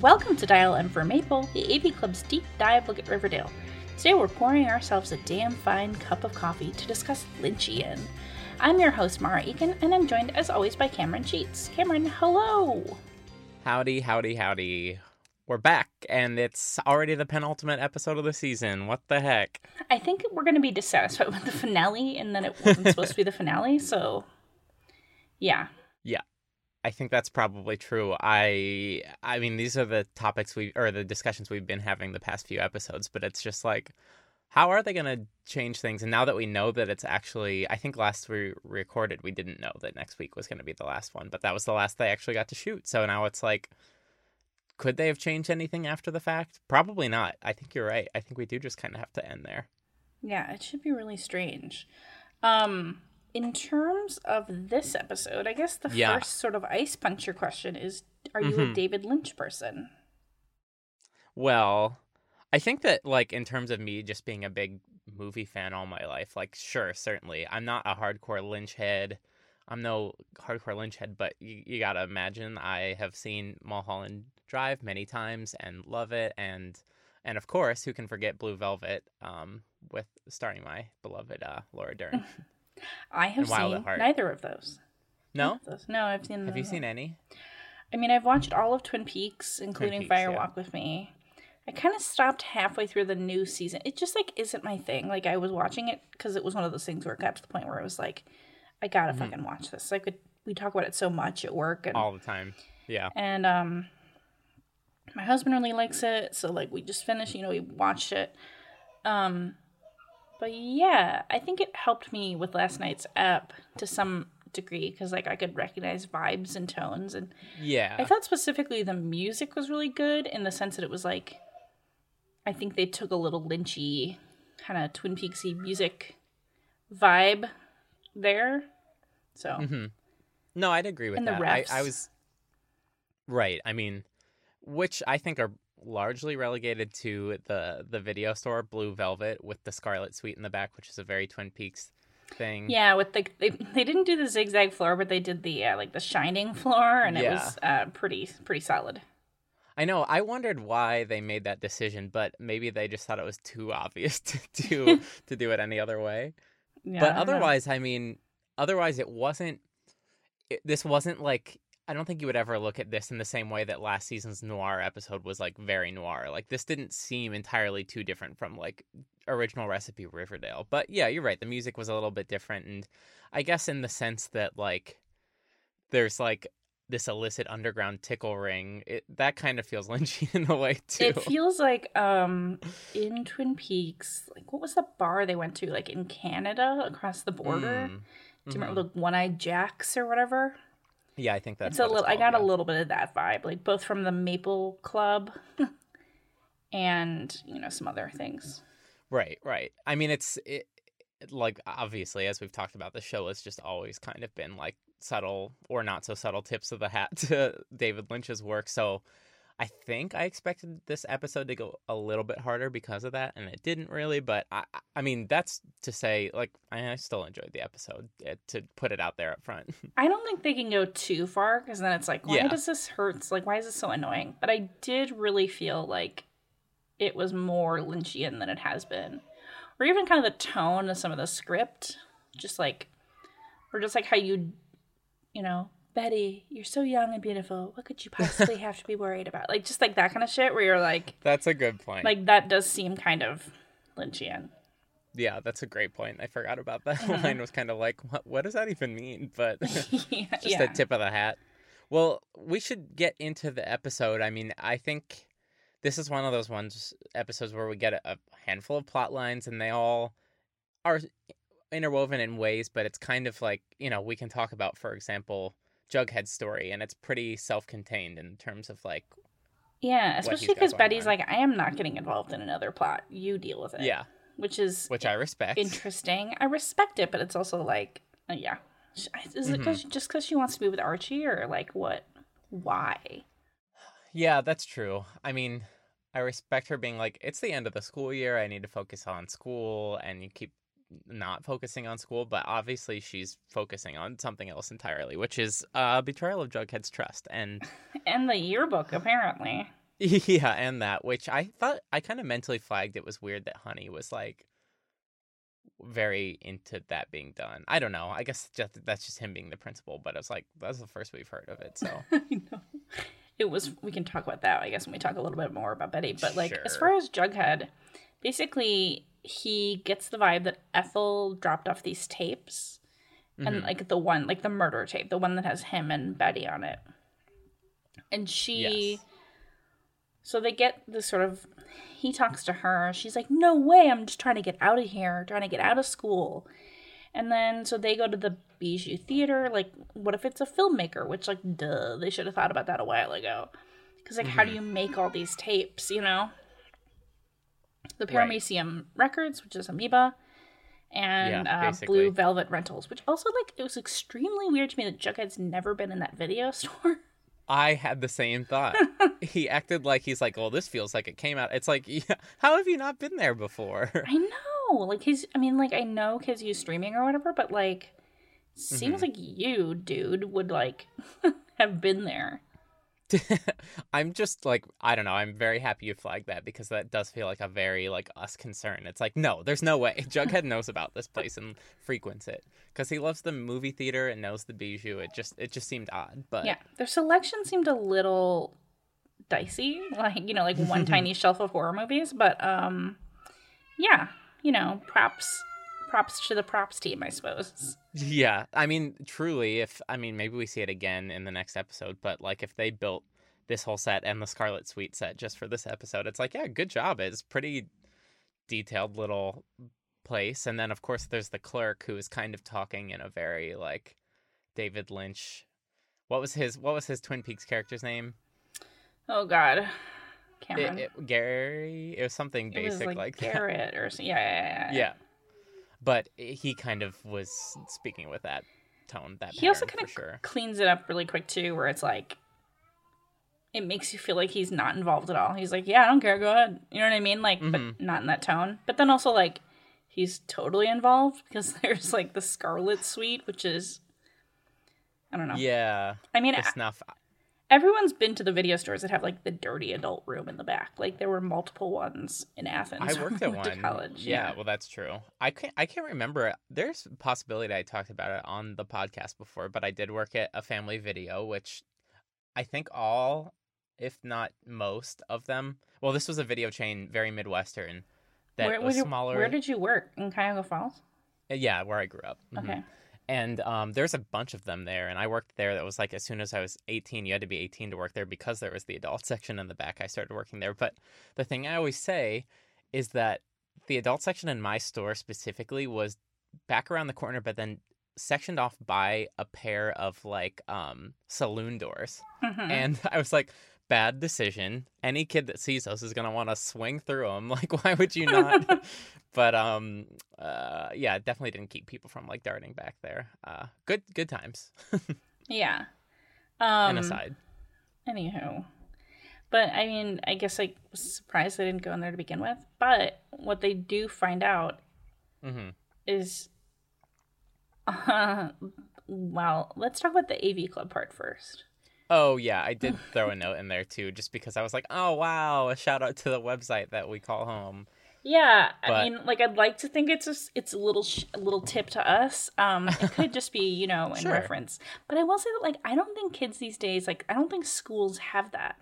Welcome to Dial M for Maple, the AV Club's deep dive look at Riverdale. Today we're pouring ourselves a damn fine cup of coffee to discuss Lynchian. I'm your host, Marah Eakin, and I'm joined as always by Cameron Sheets. Cameron, hello! Howdy, howdy, howdy. We're back, and it's already the penultimate episode of the season. What the heck? I think we're going to be dissatisfied with the finale, and then it wasn't supposed to be the finale, so yeah. Yeah. I think that's probably true. I I mean these are the topics we or the discussions we've been having the past few episodes, but it's just like how are they going to change things? And now that we know that it's actually I think last we recorded we didn't know that next week was going to be the last one, but that was the last they actually got to shoot. So now it's like could they have changed anything after the fact? Probably not. I think you're right. I think we do just kind of have to end there. Yeah, it should be really strange. Um in terms of this episode, I guess the Yeah. first sort of ice puncher question is Are you a Mhm. David Lynch person? Well, I think that like in terms of me just being a big movie fan all my life, like sure, certainly. I'm not a hardcore Lynch head. I'm no hardcore Lynch head, but you, you gotta imagine I have seen Mulholland Drive many times and love it and and of course, who can forget Blue Velvet, um, with starring my beloved uh, Laura Dern. I have And Wild at seen neither of those. No? those. No, I've seen Have you seen any? I mean, I've watched all of Twin Peaks, including Peaks, Fire yeah. Walk with Me. I kind of stopped halfway through the new season. It just like isn't my thing. Like I was watching it because it was one of those things where it got to the point where I was like, I gotta Mhm. fucking watch this. Like we, we talk about it so much at work, and All the time. Yeah. and um, my husband really likes it, so like we just finished. You know, we watched it. Um, but yeah, I think it helped me with last night's app to some degree because like I could recognize vibes and tones and Yeah. I thought specifically the music was really good in the sense that it was like I think they took a little lynchy kind of Twin Peaksy music vibe there. So hmm No, I'd agree with And that. I, I was right. I mean, which I think are largely relegated to the the video store Blue Velvet with the Scarlet Suite in the back, which is a very Twin Peaks thing. yeah, with the they, they didn't do the zigzag floor, but they did the uh, like the shining floor, and it was uh, pretty pretty solid. I know. I wondered why they made that decision, but maybe they just thought it was too obvious to do to do it any other way. Yeah, but I don't know. otherwise, I mean, otherwise it wasn't. It, this wasn't like I don't think you would ever look at this in the same way that last season's noir episode was like very noir. Like this didn't seem entirely too different from like original recipe Riverdale. But yeah, you're right. The music was a little bit different, and I guess in the sense that like there's like this illicit underground tickle ring. It that kind of feels lynchy in a way too. It feels like um in Twin Peaks, like what was the bar they went to? Like in Canada, across the border. Mm, Do you remember the One Eyed Jacks or whatever? Yeah, I think that's it's a little. I called, got a little bit of that vibe, like both from the Maple Club and you know some other things. Right, right. I mean, it's it, it- like obviously, as we've talked about, the show has just always kind of been like subtle or not so subtle tips of the hat to David Lynch's work. So I think I expected this episode to go a little bit harder because of that, and it didn't really. But I, I- mean, that's to say, like, I, I still enjoyed the episode. eh, To put it out there up front. I don't think they can go too far because then it's like, why Yeah. does this hurt? Like, why is this so annoying? But I did really feel like it was more Lynchian than it has been, or even kind of the tone of some of the script, just like, or just like how you, you know, Betty, you're so young and beautiful. What could you possibly have to be worried about? Like, just like that kind of shit where you're like, that's a good point. like that does seem kind of Lynchian. yeah, that's a great point. I forgot about that Mhm. line. Was kind of like, what, what does that even mean? But. yeah, just yeah. a tip of the hat. Well, we should get into the episode. I mean, I think this is one of those ones episodes where we get a, a handful of plot lines and they all are interwoven in ways, but it's kind of like, you know, we can talk about, for example, Jughead's story, and it's pretty self contained in terms of like, Yeah, especially because Betty's on. like, I am not getting involved in another plot. You deal with it. yeah, Which is which I respect. interesting. I respect it, but it's also like, uh, yeah. Is it Mhm. cause, just because she wants to be with Archie or like what? Why? Yeah, that's true. I mean, I respect her being like, it's the end of the school year. I need to focus on school, and you keep not focusing on school. But obviously, she's focusing on something else entirely, which is uh, betrayal of Jughead's trust. And And the yearbook, apparently. Yeah, and that, which I thought I kind of mentally flagged it was weird that Honey was like very into that being done. I don't know. I guess just that's just him being the principal, but it's like that's the first we've heard of it. So I know. It was. We can talk about that, I guess, when we talk a little bit more about Betty. But like, as far as Jughead, basically, he gets the vibe that Ethel dropped off these tapes, and Mhm. like the one, like the murder tape, the one that has him and Betty on it, and she. Yes. So they get this sort of. He talks to her. She's like, "No way! I'm just trying to get out of here. Trying to get out of school." And then so they go to the Bijou Theater. Like, what if it's a filmmaker? Which, like, duh, they should have thought about that a while ago. Because, like, how Mm-hmm. do you make all these tapes? You know, the Right. Paramecium Records, which is Amoeba, and Yeah, uh. Blue Velvet Rentals, which also like it was extremely weird to me that Jughead's never been in that video store. I had the same thought. he acted like he's like, "Oh, this feels like it came out." It's like, yeah, how have you not been there before? I know, like he's. I mean, like I know kids use streaming or whatever, but like, seems Mhm. like you, dude, would like have been there. I'm just like, I don't know. I'm very happy you flagged that because that does feel like a very like us concern. It's like, no, there's no way. Jughead knows about this place and frequents it because he loves the movie theater and knows the Bijou. It just, it just seemed odd, but Yeah, their selection seemed a little dicey, like you know, like one tiny shelf of horror movies. But um, yeah, you know, props, props to the props team, I suppose. Yeah, I mean, truly, if I mean, maybe we see it again in the next episode, but like if they built this whole set and the Scarlet Suite set just for this episode, it's like, yeah, good job. It's pretty detailed little place, and then of course there's the clerk who is kind of talking in a very like David Lynch. What was his What was his Twin Peaks character's name? Oh God, Cameron. it- Gary. It was something It was basic like, like that. Garrett or something. Yeah, yeah, yeah, Yeah, but he kind of was speaking with that tone. That He also kind of sure. cleans it up really quick too, where it's like it makes you feel like he's not involved at all. He's like, "Yeah, I don't care. Go ahead." You know what I mean? Like, Mhm. but not in that tone. But then also like he's totally involved because there's like the Scarlet Suite, which is I don't know. Yeah, I mean, the a- snuff. Everyone's been to the video stores that have like the dirty adult room in the back. Like there were multiple ones in Athens. I worked at to one. college. Yeah, well, that's true. I can't. I can't remember. There's a possibility I talked about it on the podcast before, but I did work at a family video, which I think all, if not most of them. Well, this was a video chain, very midwestern. That where, was smaller. where did you work in Cuyahoga Falls? yeah, where I grew up. Mhm. Okay. And um, there's a bunch of them there, and I worked there. That was like as soon as I was 18, you had to be 18 to work there because there was the adult section in the back. I started working there. But the thing I always say is that the adult section in my store specifically was back around the corner, but then sectioned off by a pair of like um, saloon doors. Mhm. And I was like, bad decision. Any kid that sees those is gonna want to swing through them. Like, why would you not? but um, uh, yeah, definitely didn't keep people from like darting back there. Uh, good, good times. yeah. Um, and aside, Anywho. But I mean, I guess I was surprised they didn't go in there to begin with. But what they do find out mm-hmm. is. Uh, well, let's talk about the AV Club part first. Oh yeah, I did throw a note in there too, just because I was like, oh wow, a shout out to the website that we call home. Yeah, I mean, like I'd like to think it's a, it's a little sh- a little tip to us. Um, it could just be you know in Sure. reference, but I will say that like I don't think kids these days like I don't think schools have that,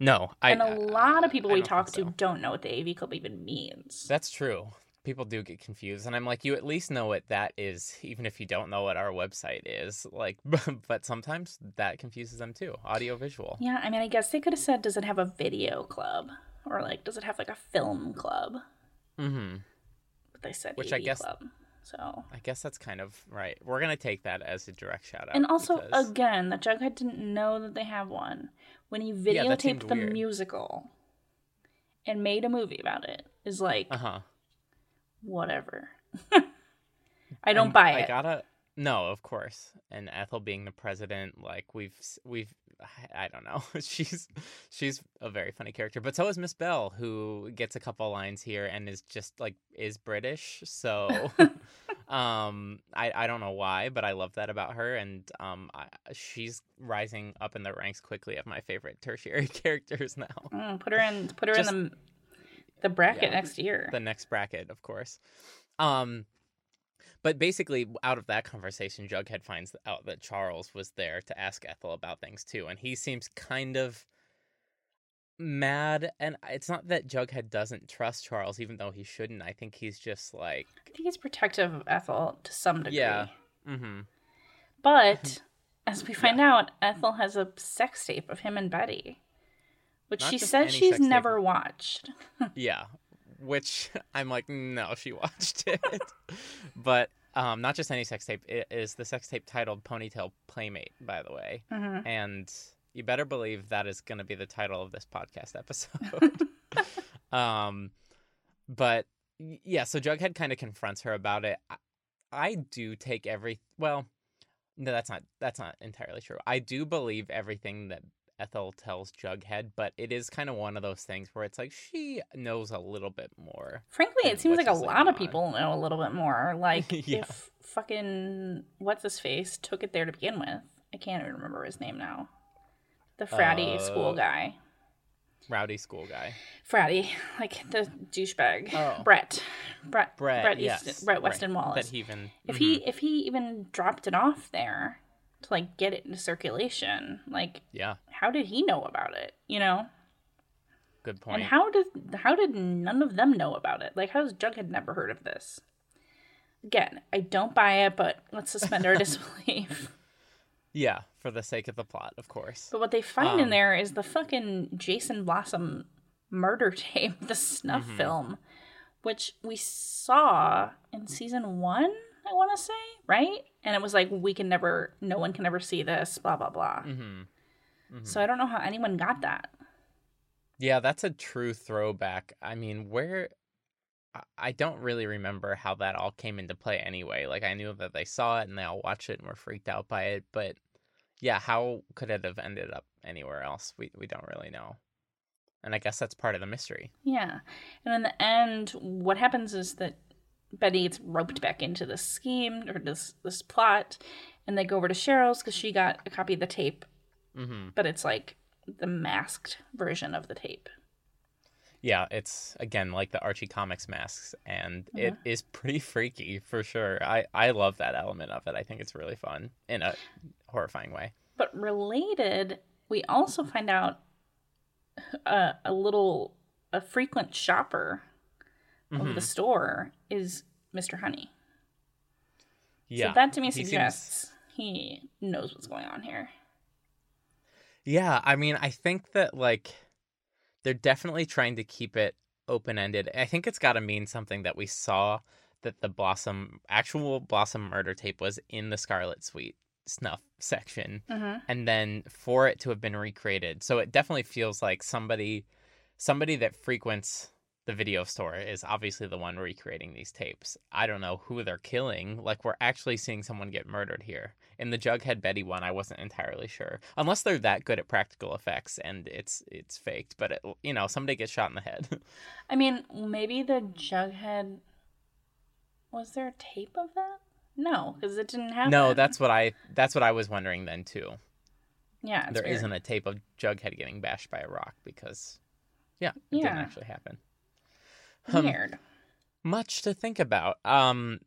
No, I and a lot of people I we don't talk think to don't know what the AV Club even means. That's true. People do get confused, and I'm like, you at least know what that is, even if you don't know what our website is. Like, but sometimes that confuses them too. Audio visual. Yeah, I mean, I guess they could have said, does it have a video club? Or, like, does it have, like, a film club? Mm-hmm. But they said Which AV I guess- club. So. I guess that's kind of right. We're gonna take that as a direct shout out. And also, because- again, the Jughead didn't know that they have one. When he Yeah, videotaped the weird. musical and made a movie about it, is like, uh huh. Whatever. I don't buy it. I gotta no, of course. And Ethel being the president, like we've we've I- I don't know. she's she's a very funny character, but so is Miss Bell, who gets a couple lines here and is just like is British. So Um, I I don't know why, but I love that about her, and um, I, she's rising up in the ranks quickly of my favorite tertiary characters now. Mm, put her in. Put her Just- in the the bracket Yeah. next year. the next bracket, of course. Um, but basically, out of that conversation, Jughead finds out that Charles was there to ask Ethel about things too, and he seems kind of mad. And it's not that Jughead doesn't trust Charles, even though he shouldn't. I think he's just like, I think he's protective of Ethel to some degree. Yeah. mm-hmm. But as we find out, Ethel has a sex tape of him and Betty, which Not she says she's sex tape. never watched. Yeah, which I'm like, no, she watched it. but um, not just any sex tape. It is the sex tape titled "Ponytail Playmate," by the way, Mhm. and you better believe that is going to be the title of this podcast episode. um, but yeah, so Jughead kind of confronts her about it. I, I do take every well, no, that's not that's not entirely true. I do believe everything that Ethel tells Jughead, but it is kind of one of those things where it's like she knows a little bit more. Frankly, it seems like a lot of people know a little bit more. Like Yeah. if fucking what's his face took it there to begin with. I can't even remember his name now. The fratty school Uh, guy. Rowdy school guy. Fratty, like the douchebag. Oh. Brett. Brett. Brett, Brett, yes, Easton, Brett right, Weston Wallis. That he even if mhm, he if he even dropped it off there to like get it into circulation, like yeah, how did he know about it? You know? good point. And how did how did none of them know about it? Like, how has Jughead never heard of this? Again, I don't buy it, but let's suspend our disbelief. yeah, for the sake of the plot, of course. But what they find in Um, there is the fucking Jason Blossom murder tape, the snuff Mhm. film, which we saw in season one. I want to say right, and it was like we can never, no one can ever see this, blah blah blah. hmm So I don't know how anyone got that. Yeah, that's a true throwback. I mean, where I- I don't really remember how that all came into play anyway. Like I knew that they saw it and they all watched it and were freaked out by it, but yeah, how could it have ended up anywhere else? We we don't really know. And I guess that's part of the mystery. Yeah. And in the end, what happens is that Betty gets roped back into this scheme or this this plot, and they go over to Cheryl's because she got a copy of the tape, hmm but it's like the masked version of the tape. Yeah, it's again like the Archie comics masks, and it Mhm. is pretty freaky for sure. I I love that element of it. I think it's really fun in a horrifying way. But related, we also find out a, a little a frequent shopper of Mhm. the store is Mr. Honey. Yeah, so that to me he seems- suggests he knows what's going on here. Yeah, I mean, I think that like they're definitely trying to keep it open ended. I think it's got to mean something that we saw that the Blossom actual Blossom murder tape was in the Scarlet Suite snuff section, Mm-hmm. and then for it to have been recreated, so it definitely feels like somebody somebody that frequents the video store is obviously the one recreating these tapes. I don't know who they're killing. Like we're actually seeing someone get murdered here. In the Jughead Betty one, I wasn't entirely sure. Unless they're that good at practical effects and it's it's faked, but it, you know, somebody gets shot in the head. I mean, maybe the Jughead. Was there a tape of that? No, because it didn't happen. no, that's what I that's what I was wondering then too. yeah. There not a tape of Jughead getting bashed by a rock because yeah, it didn't actually happen. Um, much to think about. Um,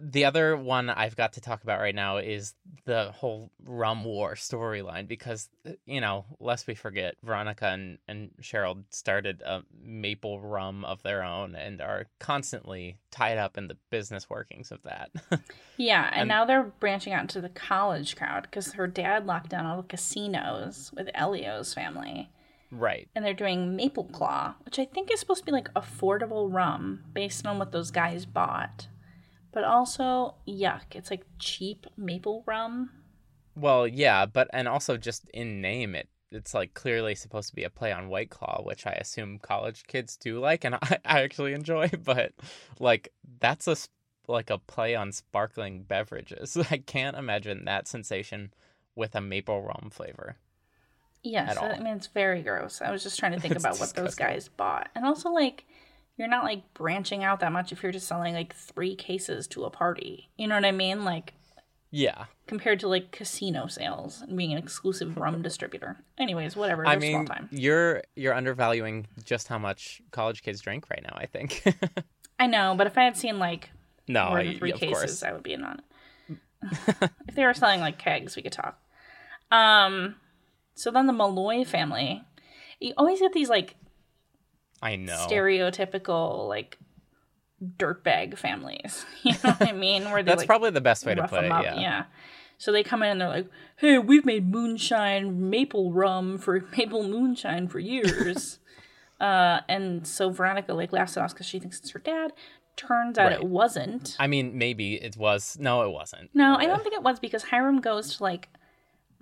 the other one I've got to talk about right now is the whole rum war storyline because you know, lest we forget, Veronica and, and Cheryl started a maple rum of their own and are constantly tied up in the business workings of that. Yeah, and, and- now they're branching out into the college crowd because her dad locked down all the casinos with Elio's family, right. and they're doing Maple Claw, which I think is supposed to be like affordable rum based on what those guys bought, but also yuck, it's like cheap maple rum. Well, yeah, but and also just in name it it's like clearly supposed to be a play on White Claw, which I assume college kids do like and I, I actually enjoy, but like that's a like a play on sparkling beverages. I can't imagine that sensation with a maple rum flavor. Yes. I mean it's very gross. I was just trying to think about what those guys bought, and also like you're not like branching out that much if you're just selling like three cases to a party. You know what I mean? Like Yeah. compared to like casino sales and being an exclusive rum distributor. Anyways, whatever. I mean, time. you're you're undervaluing just how much college kids drink right now. I think. I know, but if I had seen like no, more than three of cases, course. I would be in on it. if they were selling like kegs, we could talk. Um, so then the Malloy family, you always get these like I know. stereotypical like dirtbag families. You know what I mean? Where they That's like, probably the best way to put it. up. Yeah. So they come in and they're like, "Hey, we've made moonshine, maple rum for maple moonshine for years." uh, and so Veronica like laughs it off because she thinks it's her dad. Turns out Right. it wasn't. I mean, maybe it was. No, it wasn't. No, I don't think it was because Hiram goes to like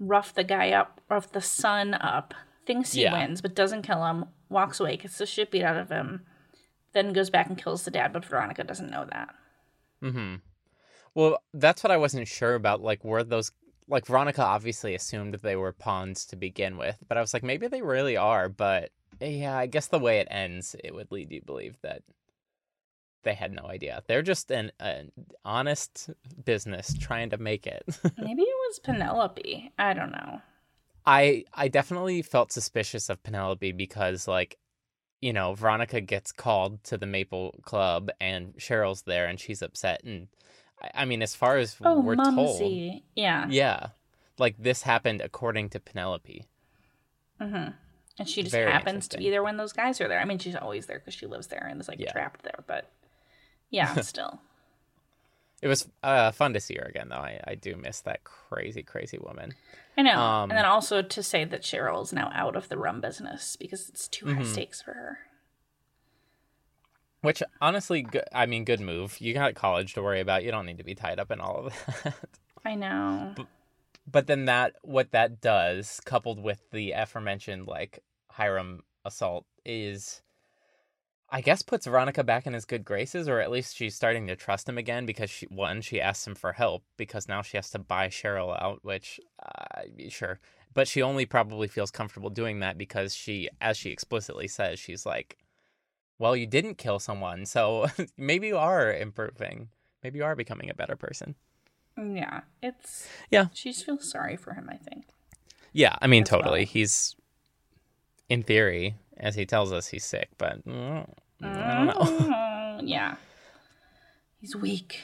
rough the guy up, rough the son up, thinks he Yeah. wins, but doesn't kill him, walks away, gets the shit beat out of him, then goes back and kills the dad, but Veronica doesn't know that. Mm-hmm. Well, that's what I wasn't sure about. Like, were those like Veronica obviously assumed they were pawns to begin with, but I was like, maybe they really are. But yeah, I guess the way it ends, it would lead you to believe that they had no idea. They're just an, an honest business trying to make it. Maybe it was Penelope. I don't know. I I definitely felt suspicious of Penelope because like you know Veronica gets called to the Maple Club and Cheryl's there and she's upset and I, I mean as far as Oh, we're told Yeah. yeah like this happened according to Penelope Mm-hmm. And she just Very happens to be there when those guys are there. I mean, she's always there because she lives there and is like Yeah. trapped there, but yeah, still. it was uh, fun to see her again though I, I do miss that crazy crazy woman I know. Um, and then also to say that Cheryl is now out of the rum business because it's too high Mhm. stakes for her. which honestly go- I mean good move you got college to worry about you don't need to be tied up in all of that I know. but then that what that does coupled with the aforementioned like hiram assault is i guess puts veronica back in his good graces or at least she's starting to trust him again because she one she asks him for help because now she has to buy cheryl out which uh, sure but she only probably feels comfortable doing that because she as she explicitly says she's like well you didn't kill someone so maybe you are improving maybe you are becoming a better person Yeah, it's Yeah. She feels sorry for him. I think. Yeah, I mean, as well. totally. He's, in theory, as he tells us, he's sick, but mm, I don't know. Mm, yeah, he's weak.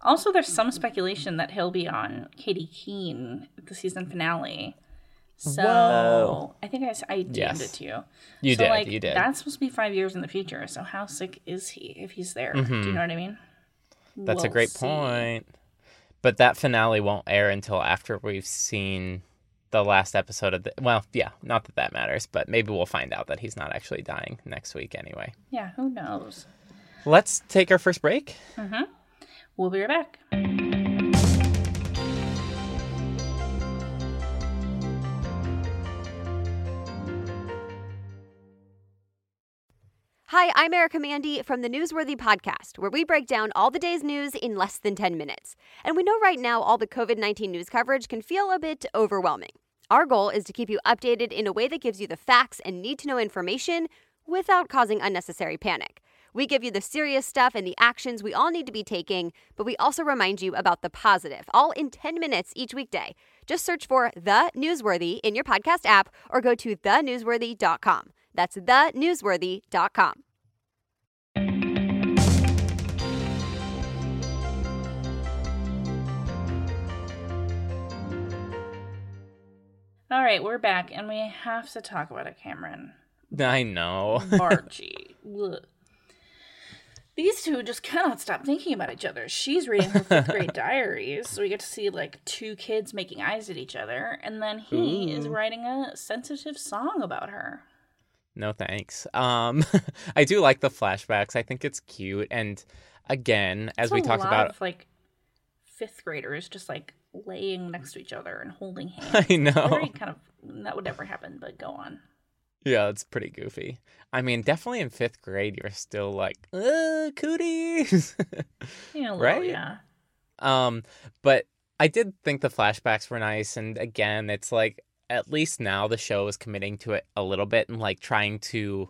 Also, there's some speculation that he'll be on Katy Keene at the season finale. So Whoa. I think I DM'd Yes. it to you. You so, did, like, you did. That's supposed to be five years in the future. So how sick is he if he's there? Do Mhm. you know what I mean? That's a We'll great see. point. But that finale won't air until after we've seen the last episode of the. Well, yeah, not that that matters, but maybe we'll find out that he's not actually dying next week anyway. Yeah, who knows? Let's take our first break. Mm-hmm. We'll be right back. Hi, I'm Erica Mandy from the Newsworthy Podcast, where we break down all the day's news in less than 10 minutes. And we know right now all the COVID 19 news coverage can feel a bit overwhelming. Our goal is to keep you updated in a way that gives you the facts and need to know information without causing unnecessary panic. We give you the serious stuff and the actions we all need to be taking, but we also remind you about the positive, all in 10 minutes each weekday. Just search for The Newsworthy in your podcast app or go to thenewsworthy.com. That's thenewsworthy.com. All right, we're back, and we have to talk about it, Cameron. I know. Archie. These two just cannot stop thinking about each other. She's reading her fifth grade diaries, so we get to see like two kids making eyes at each other, and then he is writing a sensitive song about her. No thanks. Um, I do like the flashbacks. I think it's cute, and again, as It's we a talked lot about, of, like fifth graders just like laying next to each other and holding hands. I know. Very kind of that would never happen, but go on. Yeah, it's pretty goofy. I mean, definitely in fifth grade, you're still like, uh, cooties. Right? Yeah. um, but I did think the flashbacks were nice, and again, it's like at least now the show is committing to it a little bit and like trying to,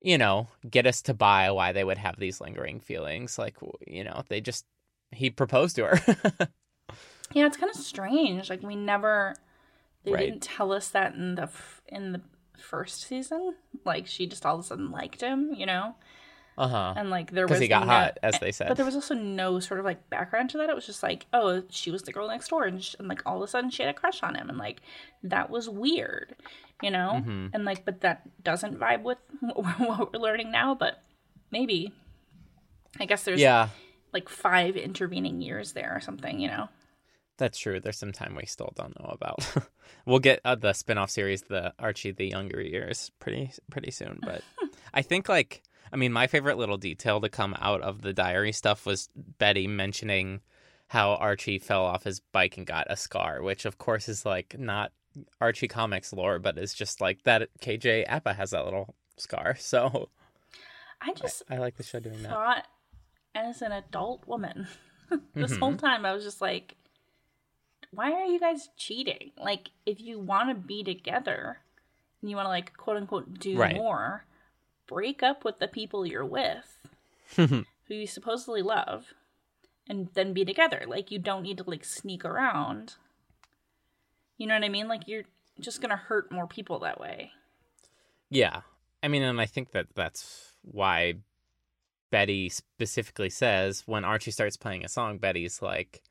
you know, get us to buy why they would have these lingering feelings. Like, you know, they just he proposed to her. yeah, it's kind of strange. Like we never they Right. didn't tell us that in the f- in the first season. Like she just all of a sudden liked him, you know? uh huh. And like there was Because he got no- hot, as they said. But there was also no sort of like background to that. It was just like, oh, she was the girl next door, and, sh and like all of a sudden she had a crush on him, and like that was weird, you know. Mhm. And like, but that doesn't vibe with what we're learning now. But maybe, I guess there's yeah, like five intervening years there or something, you know. That's true. There's some time we still don't know about. we'll get uh, the spin-off series, the Archie the Younger Years, pretty pretty soon. But I think like I mean, my favorite little detail to come out of the diary stuff was Betty mentioning how Archie fell off his bike and got a scar, which of course is like not Archie comics lore, but it's just like that KJ Apa has that little scar. So I just I like the show doing that. thought, as an adult woman, this whole time I was just like, why are you guys cheating? Like, if you want to be together and you want to, like, quote unquote, do Right. more, break up with the people you're with who you supposedly love and then be together. Like, you don't need to, like, sneak around. You know what I mean? Like, you're just going to hurt more people that way. Yeah. I mean, and I think that that's why Betty specifically says when Archie starts playing a song, Betty's like,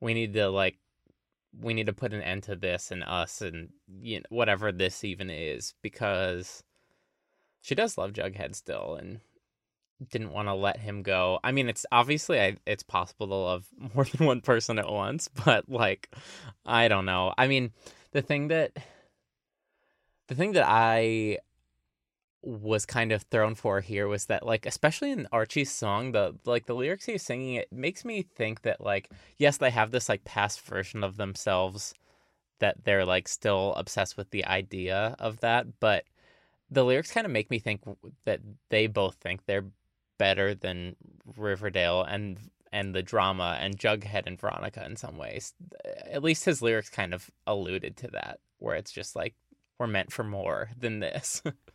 we need to, like, we need to put an end to this and us and you know, whatever this even is because she does love Jughead still and didn't want to let him go. I mean, it's obviously I, it's possible to love more than one person at once, but like, I don't know. I mean, the thing that the thing that I was kind of thrown for here was that like especially in Archie's song the like the lyrics he's singing it makes me think that like yes they have this like past version of themselves that they're like still obsessed with the idea of that but the lyrics kind of make me think that they both think they're better than Riverdale and and the drama and Jughead and Veronica in some ways. At least his lyrics kind of alluded to that where it's just like we're meant for more than this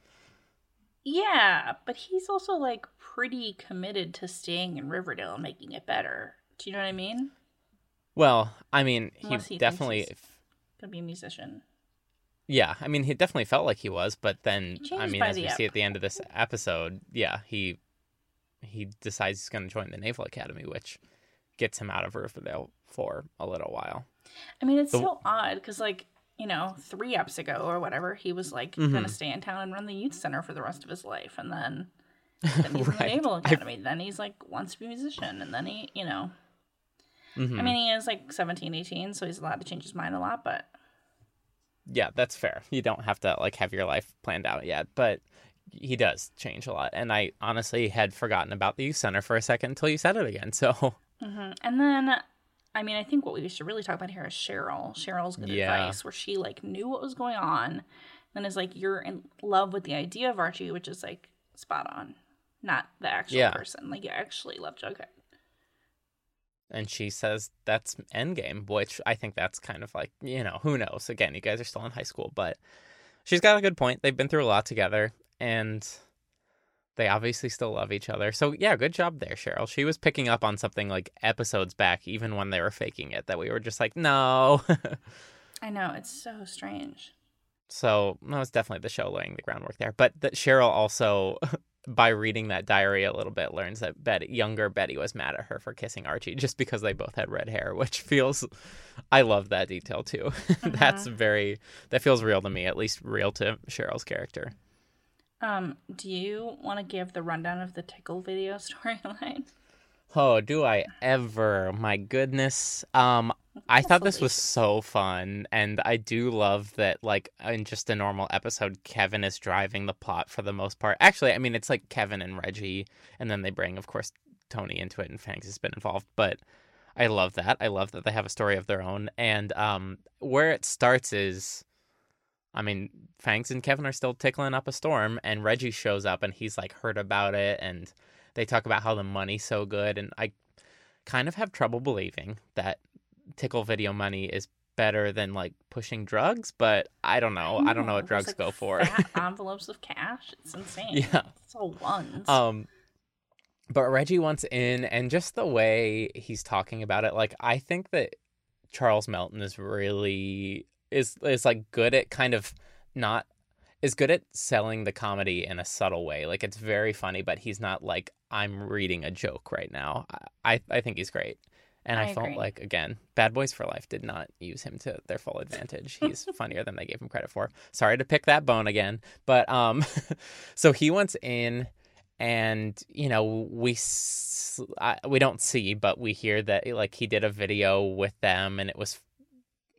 Yeah, but he's also like pretty committed to staying in Riverdale and making it better. Do you know what I mean? Well, I mean, he, he definitely, he's- Gonna be a musician. yeah. I mean, he definitely felt like he was, but then, I mean, as the we see at the end of this episode, yeah, he he decides he's going to join the Naval Academy, which gets him out of Riverdale for a little while. I mean, it's The- so odd because, like, you know, three eps ago or whatever, he was like Mhm. gonna stay in town and run the youth center for the rest of his life, and then then he's in the Right. Naval I- Academy. Then he's like wants to be a musician, and then he, you know, Mhm. I mean, he is like 17, 18, so he's allowed to change his mind a lot. But yeah, that's fair. You don't have to like have your life planned out yet, but he does change a lot. And I honestly had forgotten about the youth center for a second until you said it again. So Mhm. And then, I mean, I think what we should really talk about here is Cheryl. Cheryl's good Yeah. advice, where she like knew what was going on, and is like, you're in love with the idea of Archie, which is like spot on, not the actual Yeah. person. Like you actually love Jughead. and she says that's endgame which i think that's kind of like you know who knows again you guys are still in high school but she's got a good point they've been through a lot together and they obviously still love each other so yeah good job there cheryl she was picking up on something like episodes back even when they were faking it that we were just like no I know it's so strange. so no it's definitely the show laying the groundwork there but that cheryl also by reading that diary a little bit learns that Betty, younger Betty was mad at her for kissing Archie just because they both had red hair, which feels I love that detail too. Mm-hmm. That's very that feels real to me, at least real to Cheryl's character. Um, do you want to give the rundown of the Tickle video storyline? Oh, do I ever? My goodness. Um I thought this was so fun and I do love that like in just a normal episode Kevin is driving the plot for the most part. Actually, I mean it's like Kevin and Reggie and then they bring of course Toni into it and Fangs has been involved, but I love that. I love that they have a story of their own and um where it starts is I mean, Fangs and Kevin are still tickling up a storm and Reggie shows up and he's like heard about it and they talk about how the money's so good and I kind of have trouble believing that tickle video money is better than like pushing drugs, but I don't know. I, don't know what drugs like, go for. envelopes of cash. It's insane. Yeah. It's all ones. Um, but Reggie wants in, and just the way he's talking about it, like I think that Charles Melton is really is is like good at kind of not is good at selling the comedy in a subtle way. Like it's very funny, but he's not like I'm reading a joke right now. I I think he's great. And I, I felt like again, Bad Boys for Life did not use him to their full advantage. He's funnier than they gave him credit for. Sorry to pick that bone again, but um, so he wants in, and you know we s- I, we don't see, but we hear that like he did a video with them, and it was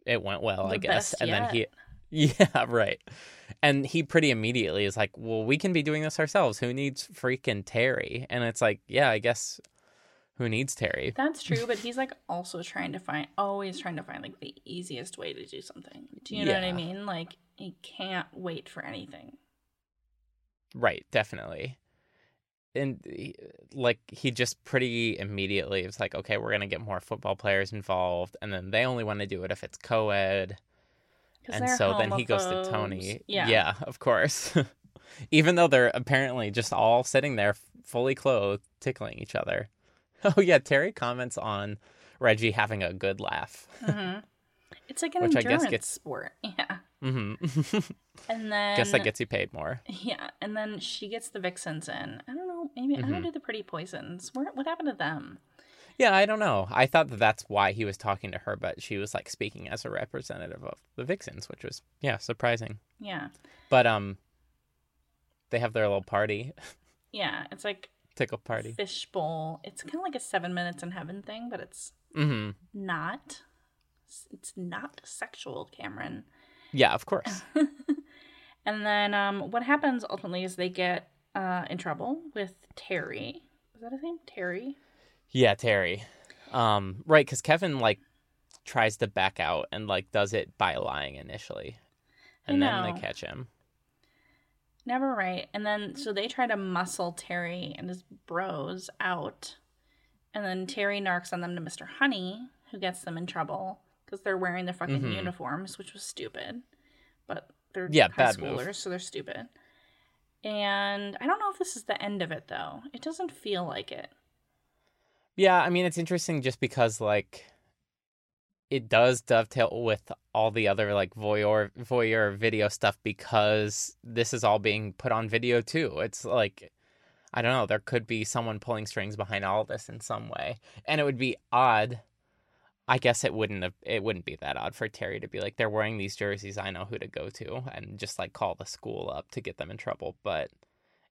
it went well, I guess. And then he, yeah, right. And he pretty immediately is like, "Well, we can be doing this ourselves. Who needs freaking Terry?" And it's like, "Yeah, I guess." Who needs Terry? That's true, but he's like also trying to find, always trying to find like the easiest way to do something. Do you know what I mean? Like he can't wait for anything. Right, definitely. And he- like he just pretty immediately was like, okay, we're gonna get more football players involved, and then they only want to do it if it's co-ed, and so then he goes to. Toni. Yeah. of course. Even though they're apparently just all sitting there fully clothed, tickling each other. Oh yeah, Terry comments on Reggie having a good laugh. hmm It's like an Which I guess endurance gets- sport. Yeah. hmm And then Guess that gets you paid more. Yeah, and then she gets the vixens in. I don't know. Maybe I Mm-hmm. don't do the pretty poisons. Where, what happened to them? Yeah, I don't know. I thought that that's why he was talking to her, but she was like speaking as a representative of the Vixens, which was yeah surprising. Yeah, But um, they have their little party, yeah. It's like tickle party. fishbowl. It's kind of like a seven minutes in heaven thing, but it's mm-hmm. not. It's not sexual, Cameron. Yeah, of course. And then um, what happens ultimately is they get uh, in trouble with Terry. Is that his name? Terry. yeah, Terry. Um, right, because Kevin like tries to back out and like does it by lying initially, and then they catch him. Never right. And then so they try to muscle Terry and his bros out. And then Terry narks on them to Mr. Honey, who gets them in trouble because they're wearing their fucking Mhm. uniforms, which was stupid. But they're Yeah, high bad move. schoolers, so they're stupid. And I don't know if this is the end of it though. It doesn't feel like it. Yeah, I mean it's interesting just because like it does dovetail with all the other like voyeur voyeur video stuff because this is all being put on video too. It's like I don't know, there could be someone pulling strings behind all this in some way. And it would be odd. I guess it wouldn't have it wouldn't be that odd for Terry to be like they're wearing these jerseys, I know who to go to and just like call the school up to get them in trouble, but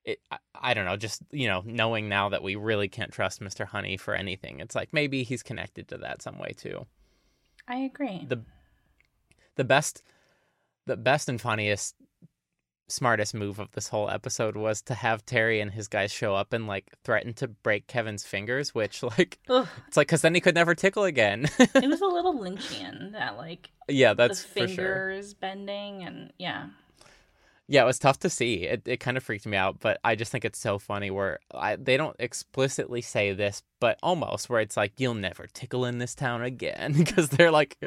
it I, I don't know just you know knowing now that we really can't trust mr honey for anything it's like maybe he's connected to that some way too I agree. The- the best the best and funniest smartest move of this whole episode was to have terry and his guys show up and like threaten to break kevin's fingers which like Ugh, it's like because then he could never tickle again. It was a little Lynchian that like yeah that's the for sure. fingers bending and yeah. Yeah, it was tough to see. It it kind of freaked me out, but I just think it's so funny where I, they don't explicitly say this, but almost where it's like you'll never tickle in this town again because they're like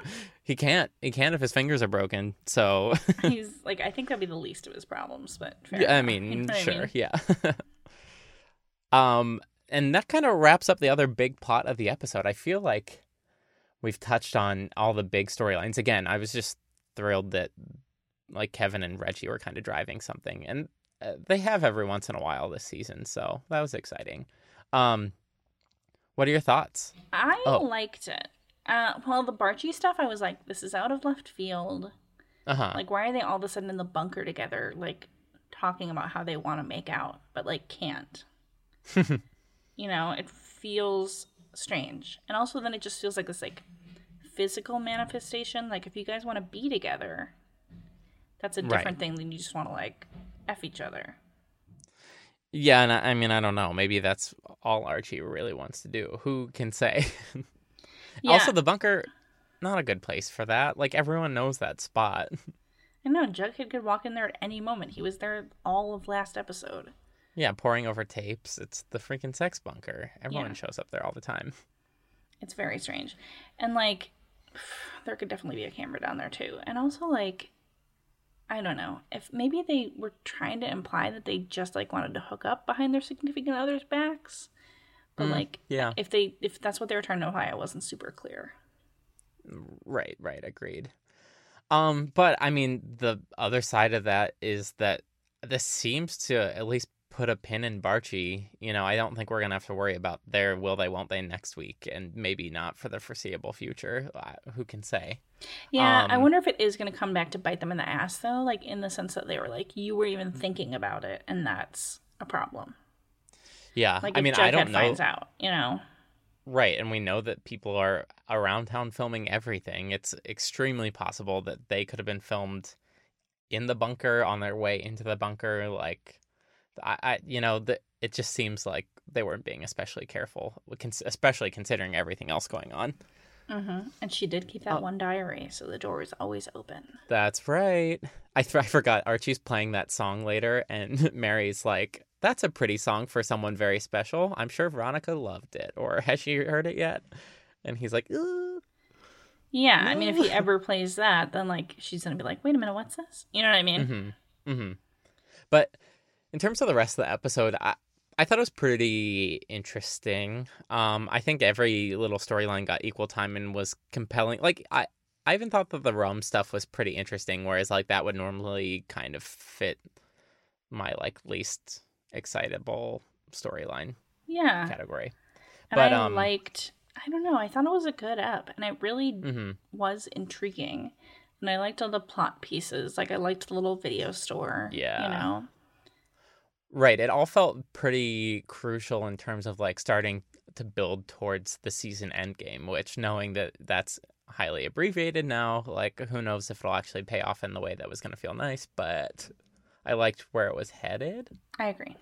he can't he can't if his fingers are broken. So He's like I think that'd be the least of his problems, but yeah, I enough. You mean, know what I sure, mean? yeah. um, and that kind of wraps up the other big plot of the episode. I feel like we've touched on all the big storylines. Again, I was just thrilled that like Kevin and Reggie were kind of driving something, and uh, they have every once in a while this season, so that was exciting. Um, what are your thoughts? I Oh. liked it. Uh, well, the Barchie stuff, I was like, this is out of left field. Uh huh. Like, why are they all of a sudden in the bunker together, like talking about how they want to make out, but like can't? you know, it feels strange, and also then it just feels like this like physical manifestation. Like, if you guys want to be together, that's a Right. different thing than you just want to like f each other. yeah, and I, I mean, I don't know. Maybe that's all Archie really wants to do. Who can say? Yeah, Also, the bunker, not a good place for that. Like everyone knows that spot. I know Jughead could walk in there at any moment. He was there all of last episode. Yeah, pouring over tapes. It's the freaking sex bunker. Everyone Yeah. shows up there all the time. It's very strange. And like there could definitely be a camera down there too. And also like I don't know. If maybe they were trying to imply that they just like wanted to hook up behind their significant others' backs. But Mm, like yeah. if they if that's what they were trying to imply, it wasn't super clear. Right, right, agreed. Um, but I mean, the other side of that is that this seems to at least put a pin in Barchie. You know, I don't think we're gonna have to worry about their will they, won't they next week, and maybe not for the foreseeable future. Uh, Who can say? Yeah, I Um, wonder if it is going to come back to bite them in the ass though, like in the sense that they were like you were even thinking about it and that's a problem. Yeah, Like I mean, I don't know. finds out, you know. Right, and we know that people are around town filming everything. It's extremely possible that they could have been filmed in the bunker on their way into the bunker. Like, I, I you know, the, it just seems like they weren't being especially careful, especially considering everything else going on. hmm And she did keep that Oh. one diary, so the door is always open. That's right. I, I forgot Archie's playing that song later, and Mary's like, "That's a pretty song for someone very special. I'm sure Veronica loved it, or has she heard it yet?" And he's like, "Ooh." Yeah, I mean, if he ever plays that, then like she's gonna be like, "Wait a minute, what's this?" You know what I mean? Mm-hmm. Mm-hmm. But in terms of the rest of the episode, I I thought it was pretty interesting. Um, I think every little storyline got equal time and was compelling. Like I. I even thought that the rum stuff was pretty interesting, whereas like that would normally kind of fit my like least excitable storyline Yeah, category. and but, I um, liked. I don't know. I thought it was a good ep, and it really hmm was intriguing. And I liked all the plot pieces. Like I liked the little video store. Yeah. you know. Right. It all felt pretty crucial in terms of like starting to build towards the season end game, which knowing that that's highly abbreviated now, like who knows if it'll actually pay off in the way that was going to feel nice, but I liked where it was headed. I agree.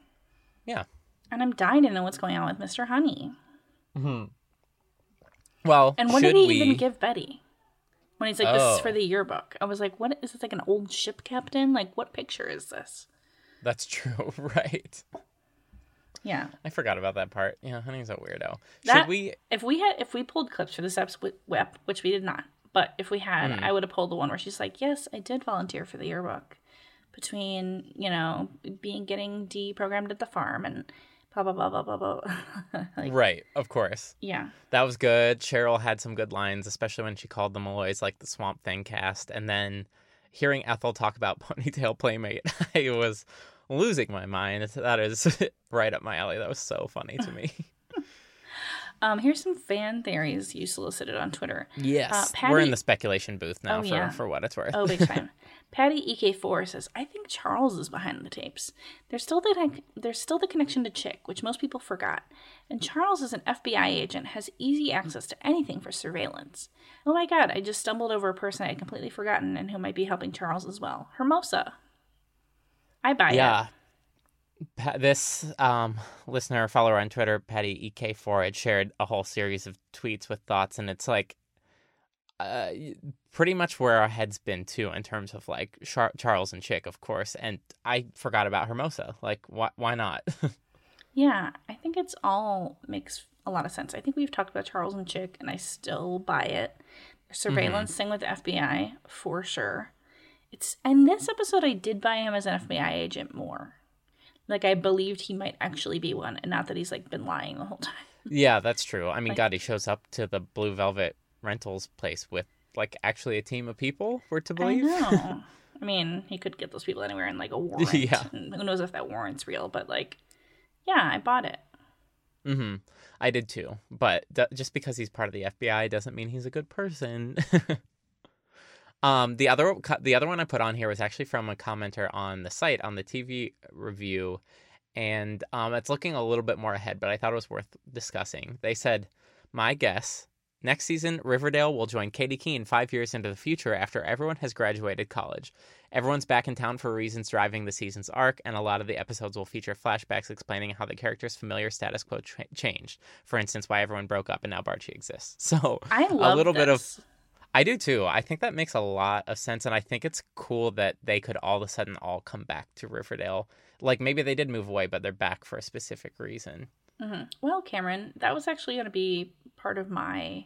Yeah. And I'm dying to know what's going on with Mr. Honey. Mm-hmm. Well, And what did he we... even give Betty? When he's like, "This is Oh. for the yearbook," I was like, "What is this? Like an old ship captain? Like what picture is this?" That's true, right? Yeah. I forgot about that part. Yeah, honey's a weirdo. That- should we? If we had, if we pulled clips for this episode, whip, which we did not, but if we had, Hmm. I would have pulled the one where she's like, "Yes, I did volunteer for the yearbook," between you know being getting deprogrammed at the farm and blah blah blah blah blah blah. like, Right, of course. yeah, That was good. Cheryl had some good lines, especially when she called the Malloys like the Swamp Thing cast. And then hearing Ethel talk about Ponytail Playmate, I was losing my mind. That is right up my alley. That was so funny to me. Um, here's some fan theories you solicited on Twitter. yes. Uh, We're in the speculation booth now Oh, for, yeah. for what it's worth. Oh, big time. Patty EK4 says, "I think Charles is behind the tapes. There's still the there's still the connection to Chick, which most people forgot. And Charles is an FBI agent, has easy access to anything for surveillance. Oh my God! I just stumbled over a person I had completely forgotten and who might be helping Charles as well. Hermosa. I buy it. yeah. Pa- this um, listener or follower on Twitter, Patty EK4, had shared a whole series of tweets with thoughts, and it's like uh, pretty much where our head's been too in terms of like Char- Charles and Chick, of course. And I forgot about Hermosa. Like, why? Why not? Yeah, I think it's all makes a lot of sense. I think we've talked about Charles and Chick, and I still buy it. The surveillance thing with the FBI for sure. It's and this episode I did buy him as an FBI agent more. Like I believed he might actually be one, and not that he's like been lying the whole time. yeah, that's true. I mean, Like- God, he shows up to the Blue Velvet Rentals place with like actually a team of people. We're to I believe. know. I mean, he could get those people anywhere in like a warrant. Yeah. And who knows if that warrant's real? But like, yeah, I bought it. Mm-hmm. I did too, but d- just because he's part of the FBI doesn't mean he's a good person. Um, the other the other one I put on here was actually from a commenter on the site on the TV review, and um, it's looking a little bit more ahead, but I thought it was worth discussing. They said, "My guess." Next season, Riverdale will join Katy Keene five years into the future after everyone has graduated college. Everyone's back in town for reasons driving the season's arc, and a lot of the episodes will feature flashbacks explaining how the character's familiar status quo tra- changed. For instance, why everyone broke up and now Barchie exists. So I love a little bit of this. I do too. I think that makes a lot of sense, and I think it's cool that they could all of a sudden all come back to Riverdale. Like maybe they did move away, but they're back for a specific reason. hmm Well, Cameron, that was actually going to be part of my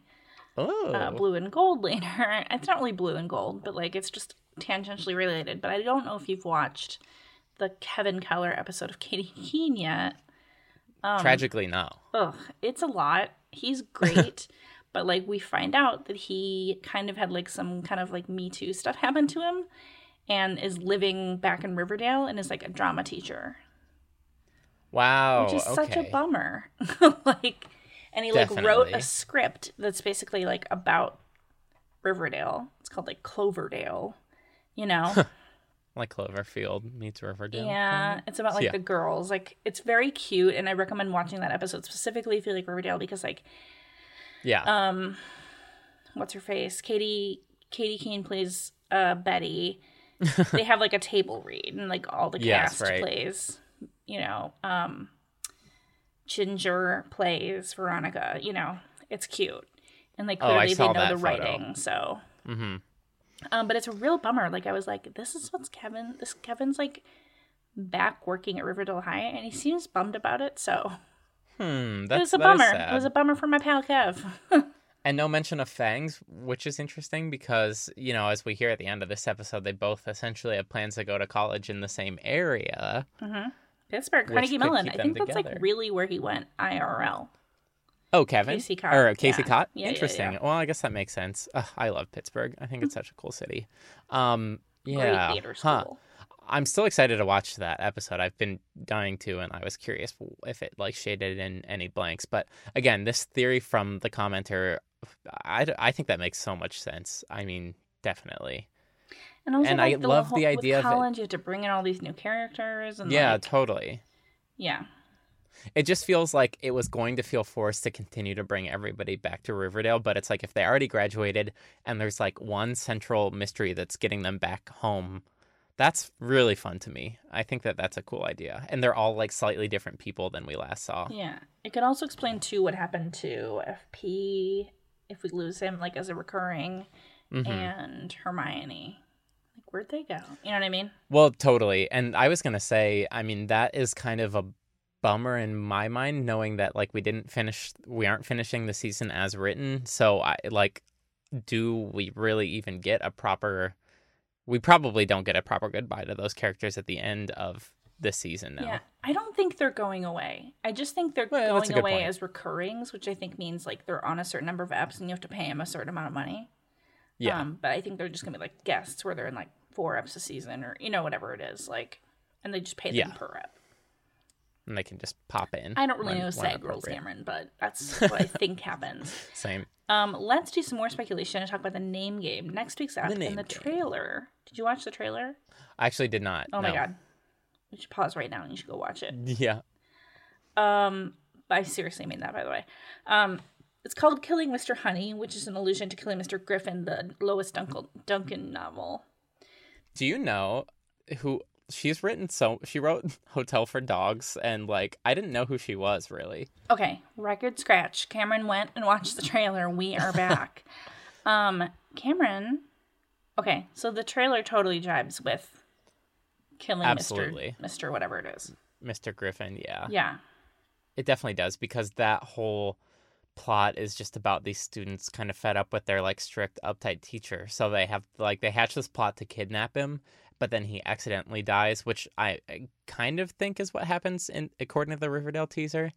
Oh, uh, blue and gold later. It's not really blue and gold, but like it's just tangentially related. But I don't know if you've watched the Kevin Keller episode of Katy Keene yet. Um, tragically no. Ugh, it's a lot. He's great, but like we find out that he kind of had like some kind of like Me Too stuff happen to him, and is living back in Riverdale and is like a drama teacher, Wow. which is okay. such a bummer. like, and he like wrote a script that's basically like about Riverdale. It's called like Cloverdale, you know. Like Cloverfield meets Riverdale. Yeah, it's about like Yeah. the girls. Like it's very cute, and I recommend watching that episode specifically if you like Riverdale because like Yeah. um what's her face? Katie katy Keene plays uh betty. They have like a table read and like all the Yes, cast right. plays you know um ginger plays veronica you know it's cute. And like Oh, clearly they know the photo. writing so. Hmm um but it's a real bummer. Like i was like this is what's kevin this kevin's like back working at riverdale high and he seems bummed about it so Hmm. it was a bummer it was a bummer for my pal kev And no mention of fangs, which is interesting because, you know, as we hear at the end of this episode, they both essentially have plans to go to college in the same area. Pittsburgh, Carnegie Mellon. I think that's together. like really where he went IRL. Oh, Kevin? Casey Cott, Or Casey yeah. Cott? Yeah, Interesting. yeah. Well, I guess that makes sense. Ugh, I love Pittsburgh. I think it's such a cool city. Um, yeah. Huh. I'm still excited to watch that episode. I've been dying to, and I was curious if it like shaded in any blanks. But again, this theory from the commenter, I, I think that makes so much sense. I mean, definitely. And also, And I the love whole, the idea with of it. college, you have to bring in all these new characters and Yeah, like, totally. yeah, It just feels like it was going to feel forced to continue to bring everybody back to Riverdale, but it's like if they already graduated and there's like one central mystery that's getting them back home, that's really fun to me. I think that that's a cool idea. And they're all like slightly different people than we last saw. yeah. It could also explain too what happened to FP if we lose him, like as a recurring, Mhm. and Hermione. Like, where'd they go? You know what I mean? Well, totally. And I was going to say, I mean, that is kind of a bummer in my mind knowing that like we didn't finish we aren't finishing the season as written. So I like do we really even get a proper we probably don't get a proper goodbye to those characters at the end of this season now. Yeah, I don't think they're going away. I just think they're Well, going away point. as recurrings, which I think means like they're on a certain number of apps and you have to pay them a certain amount of money. Yeah. Um, but I think they're just gonna be like guests where they're in like four eps a season or you know whatever it is like, and they just pay them Yeah. per rep. and they can just pop in. I don't really when- know SAG rules. Cameron, but that's what I think happens. Same. Um, let's do some more speculation and talk about the name game. Next week's app name in the game. trailer. Did you watch the trailer? I actually did not. Oh my god. We should pause right now and you should go watch it. Yeah. Um, I seriously mean that, by the way. Um, it's called Killing Mr. Honey, which is an allusion to Killing Mr. Griffin, the Lois Duncan, Duncan novel. Do you know who she's written so she wrote Hotel for Dogs and like I didn't know who she was really. Okay, record scratch. Cameron went and watched the trailer. We are back. um, Cameron. Okay, so the trailer totally jibes with killing Absolutely. Mr. Mr. Whatever it is. Mr. Griffin, yeah. Yeah. It definitely does because that whole plot is just about these students kind of fed up with their like strict uptight teacher. So they have like they hatch this plot to kidnap him, but then he accidentally dies, which I, I kind of think is what happens in according to the Riverdale teaser.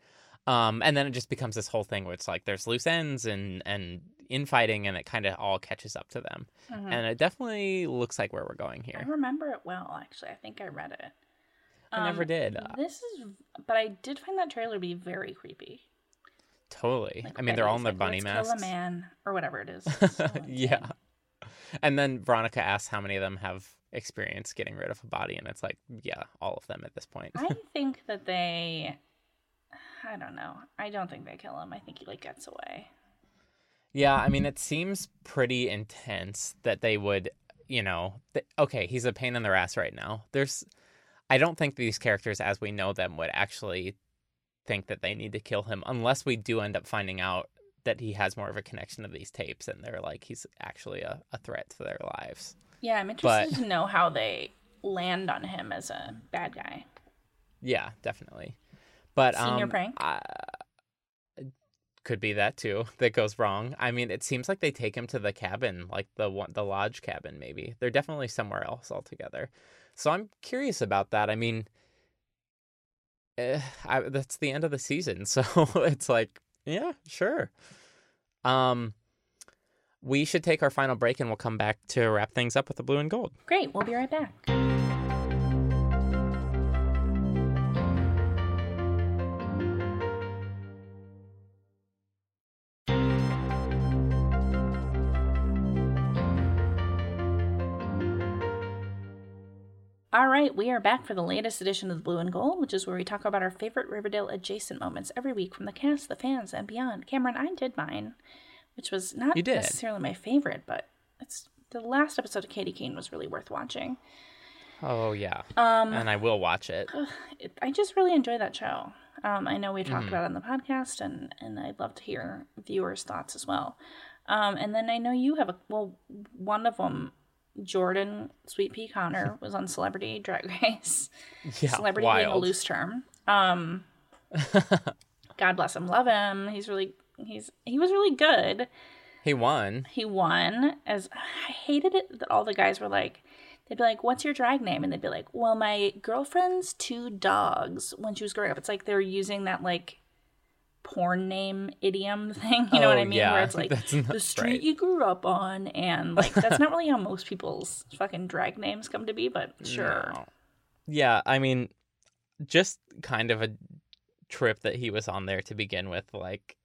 Um, and then it just becomes this whole thing where it's like there's loose ends and and infighting, and it kind of all catches up to them. Mhm. And it definitely looks like where we're going here. I remember it well, actually. I think I read it. I never Um, did. This is, but I did find that trailer to be very creepy. Totally. Like, I mean, they're all in their bunny like, Let's masks. Kill a man or whatever it is. Yeah. And then Veronica asks how many of them have experience getting rid of a body, and it's like, yeah, all of them at this point. I think that they. I don't know. I don't think they kill him. I think he like gets away. yeah, I mean, it seems pretty intense that they would, you know, th- okay, he's a pain in their ass right now. There's, I don't think these characters, as we know them, would actually think that they need to kill him unless we do end up finding out that he has more of a connection to these tapes and they're like he's actually a, a threat to their lives. Yeah, I'm interested But- to know how they land on him as a bad guy. Yeah, definitely. But Senior um, prank? I- could be that too that goes wrong. I mean, it seems like they take him to the cabin, like the one, the lodge cabin. Maybe they're definitely somewhere else altogether. So I'm curious about that. I mean, eh, I, that's the end of the season, so it's like, yeah, sure. Um, we should take our final break, and we'll come back to wrap things up with the blue and gold. Great. We'll be right back. All right, we are back for the latest edition of the Blue and Gold, which is where we talk about our favorite Riverdale adjacent moments every week from the cast, the fans, and beyond. Cameron, I did mine, which was not necessarily my favorite, but it's the last episode of Katy Keene was really worth watching. Oh yeah, Um, and I will watch it. it, I just really enjoy that show. Um, I know Mm-hmm. talked about it on the podcast, and and I'd love to hear viewers' thoughts as well. Um, and then I know you have a well, one of them, Jordan Sweet Pea Connor, was on Celebrity Drag Race. Yeah, Celebrity being a loose term. Um, God bless him, love him. He's really he's he was really good. He won. He won. As I hated it that all the guys were like, they'd be like, "What's your drag name?" And they'd be like, "Well, my girlfriend's two dogs." When she was growing up, it's like they're using that like porn name idiom thing. You know what Oh, I mean? yeah. Where it's like the street right. you grew up on, and like that's not really how most people's fucking drag names come to be. But sure, No. Yeah, I mean, just kind of a trip that he was on there to begin with. Like,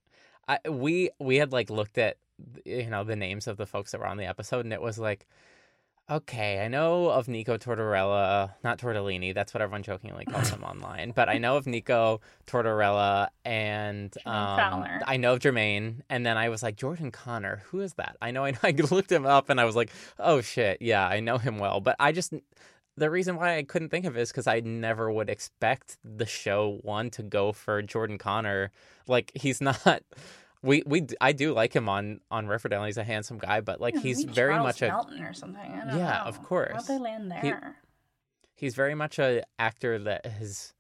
I we we had like looked at you know the names of the folks that were on the episode, and it was like, okay, I know of Nico Tortorella, not Tortellini. That's what everyone jokingly calls him online. But I know of Nico Tortorella, and um, I know of Jermaine. And then I was like, Jordan Connor, who is that? I know. I know. I looked him up, and I was like, oh shit, yeah, I know him well. But I just the reason why I couldn't think of it is because I never would expect the show one to go for Jordan Connor. Like he's not. We we I do like him on on Riverdale. He's a handsome guy, but like Yeah, he's very Charles much a Melton or something. I don't Yeah, know. of course. How'd they land He- there? he's very much a actor that has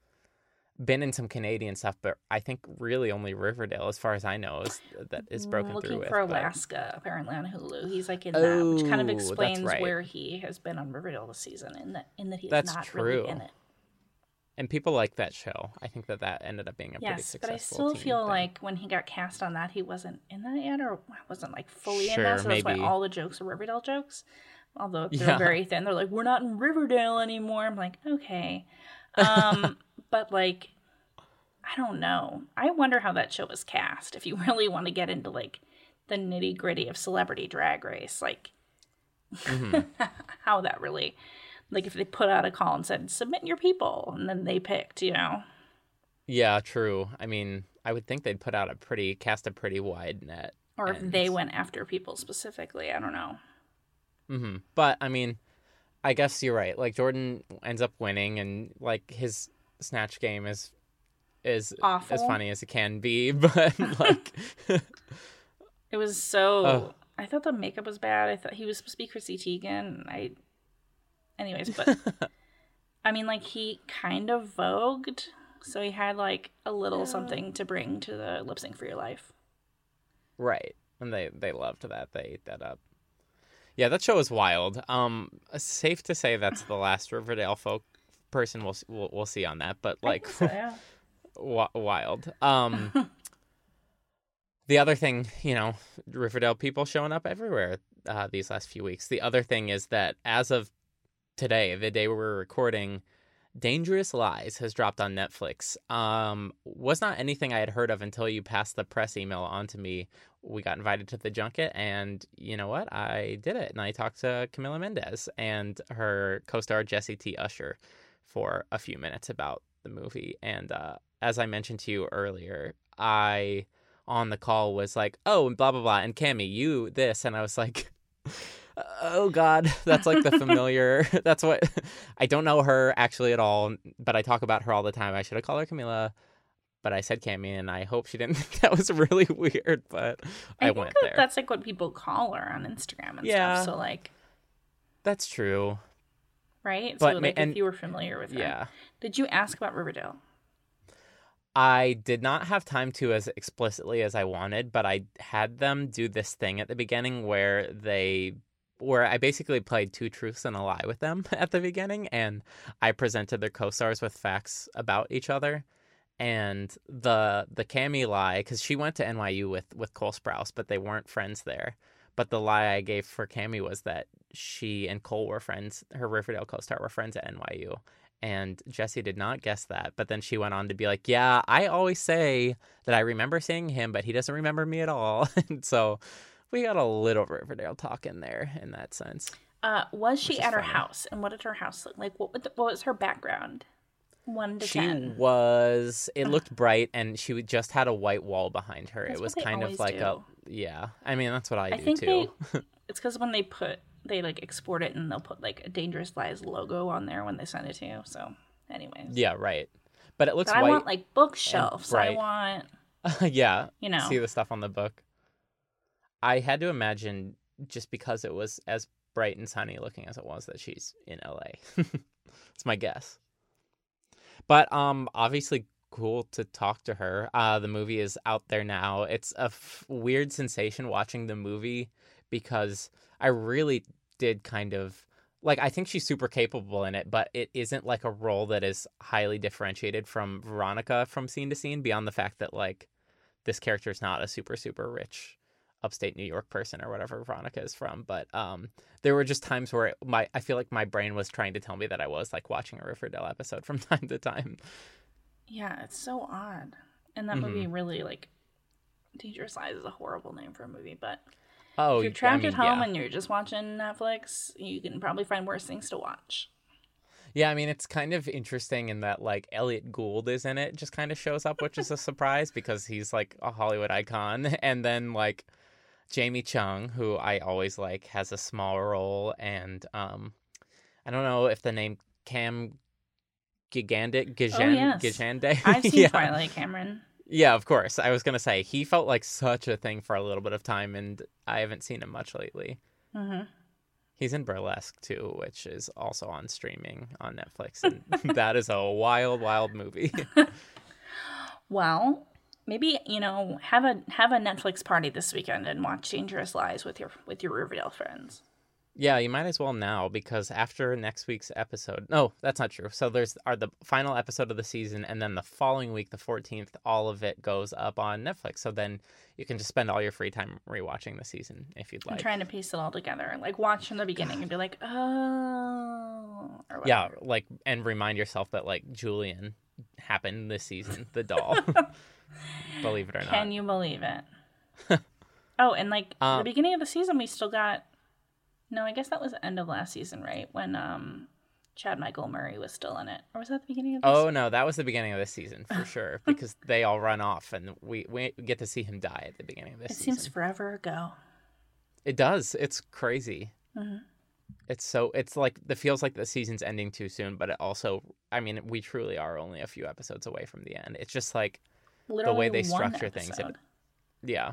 been in some Canadian stuff, but I think really only Riverdale, as far as I know, is that is mm, broken Looking through with. for but- Alaska, apparently on Hulu. He's like in that, which kind of Oh, explains right. where he has been on Riverdale this season, in that in that he's That's not true. really in it. And people like that show. I think that that ended up being a pretty successful. Yes, but. I still feel thing. like when he got cast on that, he wasn't in that yet, or wasn't like fully in that. So that's maybe. why all the jokes are Riverdale jokes. Although they're Yeah. very thin, they're like, "We're not in Riverdale anymore." I'm like, okay, um, but like, I don't know. I wonder how that show was cast. If you really want to get into like the nitty gritty of Celebrity Drag Race, like Mhm. how that really, like, if they put out a call and said, "Submit your people," and then they picked, you know. Yeah, true. I mean, I would think they'd put out a pretty cast a pretty wide net. Or if they went after people specifically, I don't know. hmm But I mean, I guess you're right. Like Jordan ends up winning, and like his snatch game is is Awful. as funny as it can be. But like, It was so. I thought the makeup was bad. I thought he was supposed to be Chrissy Teigen. I, anyways, but I mean, like he kind of vogued, so he had like a little something to bring to the lip sync for your life. right, and they they loved that. They ate that up. Yeah, that show was wild. Um, safe to say that's the last Riverdale folk person we'll we'll, we'll see on that. But like, So, yeah. wild. Um, the other thing, you know, Riverdale people showing up everywhere uh, these last few weeks. The other thing is that as of today, the day we're recording, Dangerous Lies has dropped on Netflix. Um, was not anything I had heard of until you passed the press email on to me. We got invited to the junket, and you know what? I did it, and I talked to Camila Mendes and her co-star Jesse T. Usher for a few minutes about the movie. And uh, as I mentioned to you earlier, I on the call was like, "Oh, and blah blah blah," and Cammy, you this, and I was like. Oh God, that's like the familiar. that's what I don't know her actually at all, but I talk about her all the time. I should have called her Camila, but I said Cammy, and I hope she didn't think that was really weird. But I, think went that there. That's like what people call her on Instagram and Yeah. stuff. So like, That's true. right? But so like, and- if you were familiar with her, Yeah. did you ask about Riverdale? I did not have time to as explicitly as I wanted, but I had them do this thing at the beginning where they where I basically played two truths and a lie with them at the beginning and I presented their co-stars with facts about each other. And the the Cami lie cuz she went to NYU with with Cole Sprouse, but they weren't friends there. But the lie I gave for Cami was that she and Cole were friends, her Riverdale co-star were friends at NYU and Jesse did not guess that. But then she went on to be like, Yeah, I always say that I remember seeing him, but he doesn't remember me at all. and so we got a little Riverdale talk in there in that sense. Uh, was she at her funny. house? And what did her house look like? What, what was her background? One to She ten. was, it looked bright, and she would- just had a white wall behind her. That's it was kind of like a, yeah. I mean, that's what I, I do think too. they. It's because when they put they like export it and they'll put like a Dangerous Lies logo on there when they send it to you. So, anyways. yeah, right. But it looks But I want like bookshelves. I want yeah. you know. see the stuff on the book. I had to imagine just because it was as bright and sunny looking as it was that she's in LA. It's my guess. But um obviously cool to talk to her. Uh the movie is out there now. It's a f- weird sensation watching the movie because I really did kind of like I think she's super capable in it, but it isn't like a role that is highly differentiated from Veronica from scene to scene beyond the fact that like this character is not a super super rich upstate New York person or whatever Veronica is from. But um, there were just times where it, my I feel like my brain was trying to tell me that I was like watching a Riverdale episode from time to time. Yeah, it's so odd. And that Mm-hmm. movie really like Dangerous Lies is a horrible name for a movie, but Oh, if you're I trapped mean, at home yeah. and you're just watching Netflix, you can probably find worse things to watch. Yeah, I mean it's kind of interesting in that like Elliott Gould is in it, just kind of shows up, which is a surprise because he's like a Hollywood icon, and then like Jamie Chung, who I always like, has a small role, and um, I don't know if the name Cam Gigandet Gigan Oh, yes. Gigandet. I've seen yeah. Twilight, Cameron. Yeah, of course. I was gonna say he felt like such a thing for a little bit of time, and I haven't seen him much lately. hmm He's in Burlesque too, which is also on streaming on Netflix, and that is a wild, wild movie. Well, maybe you know have a have a Netflix party this weekend and watch Dangerous Lies with your with your Riverdale friends. yeah, you might as well now because after next week's episode, no, that's not true. So there's are the final episode of the season, and then the following week, the 14th, all of it goes up on Netflix. So then you can just spend all your free time rewatching the season if you'd like. I'm trying to piece it all together, like watch from the beginning and be like, oh, Yeah, like and remind yourself that like Julian happened this season, the doll. Believe it or not. Can you believe it? oh, and like the Um, beginning of the season, we still got. No, I guess that was the end of last season, right? When um, Chad Michael Murray was still in it, or was that the beginning of? This? Oh no, that was the beginning of this season for sure because they all run off and we we get to see him die at the beginning of this it season. seems forever ago. It does. It's crazy. Mhm. It's so it's like it feels like the season's ending too soon, but it also I mean we truly are only a few episodes away from the end. It's just like Literally way they structure things, it- yeah,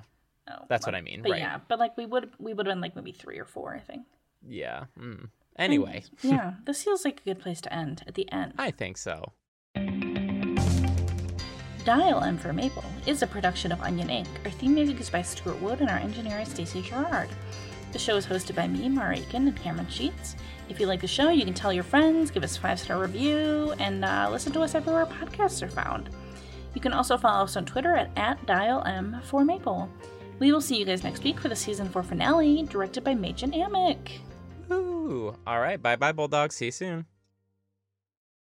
Oh, that's what I mean, But right. yeah, but like we would we would have been like maybe three or four, I think. yeah. Mm. Anyway, yeah, this feels like a good place to end at the end. I think so. Dial M for Maple is a production of Onion Inc. Our theme music is by Stuart Wood and our engineer is Stacey Gerard. The show is hosted by me, Marah Eakin, and Cameron Scheetz. If you like the show, you can tell your friends, give us a five star review, and uh, listen to us everywhere podcasts are found. You can also follow us on Twitter at, at Dial M for Maple. We will see you guys next week for the season four finale, directed by Mädchen Amick. Ooh. All right. Bye bye, Bulldog. See you soon.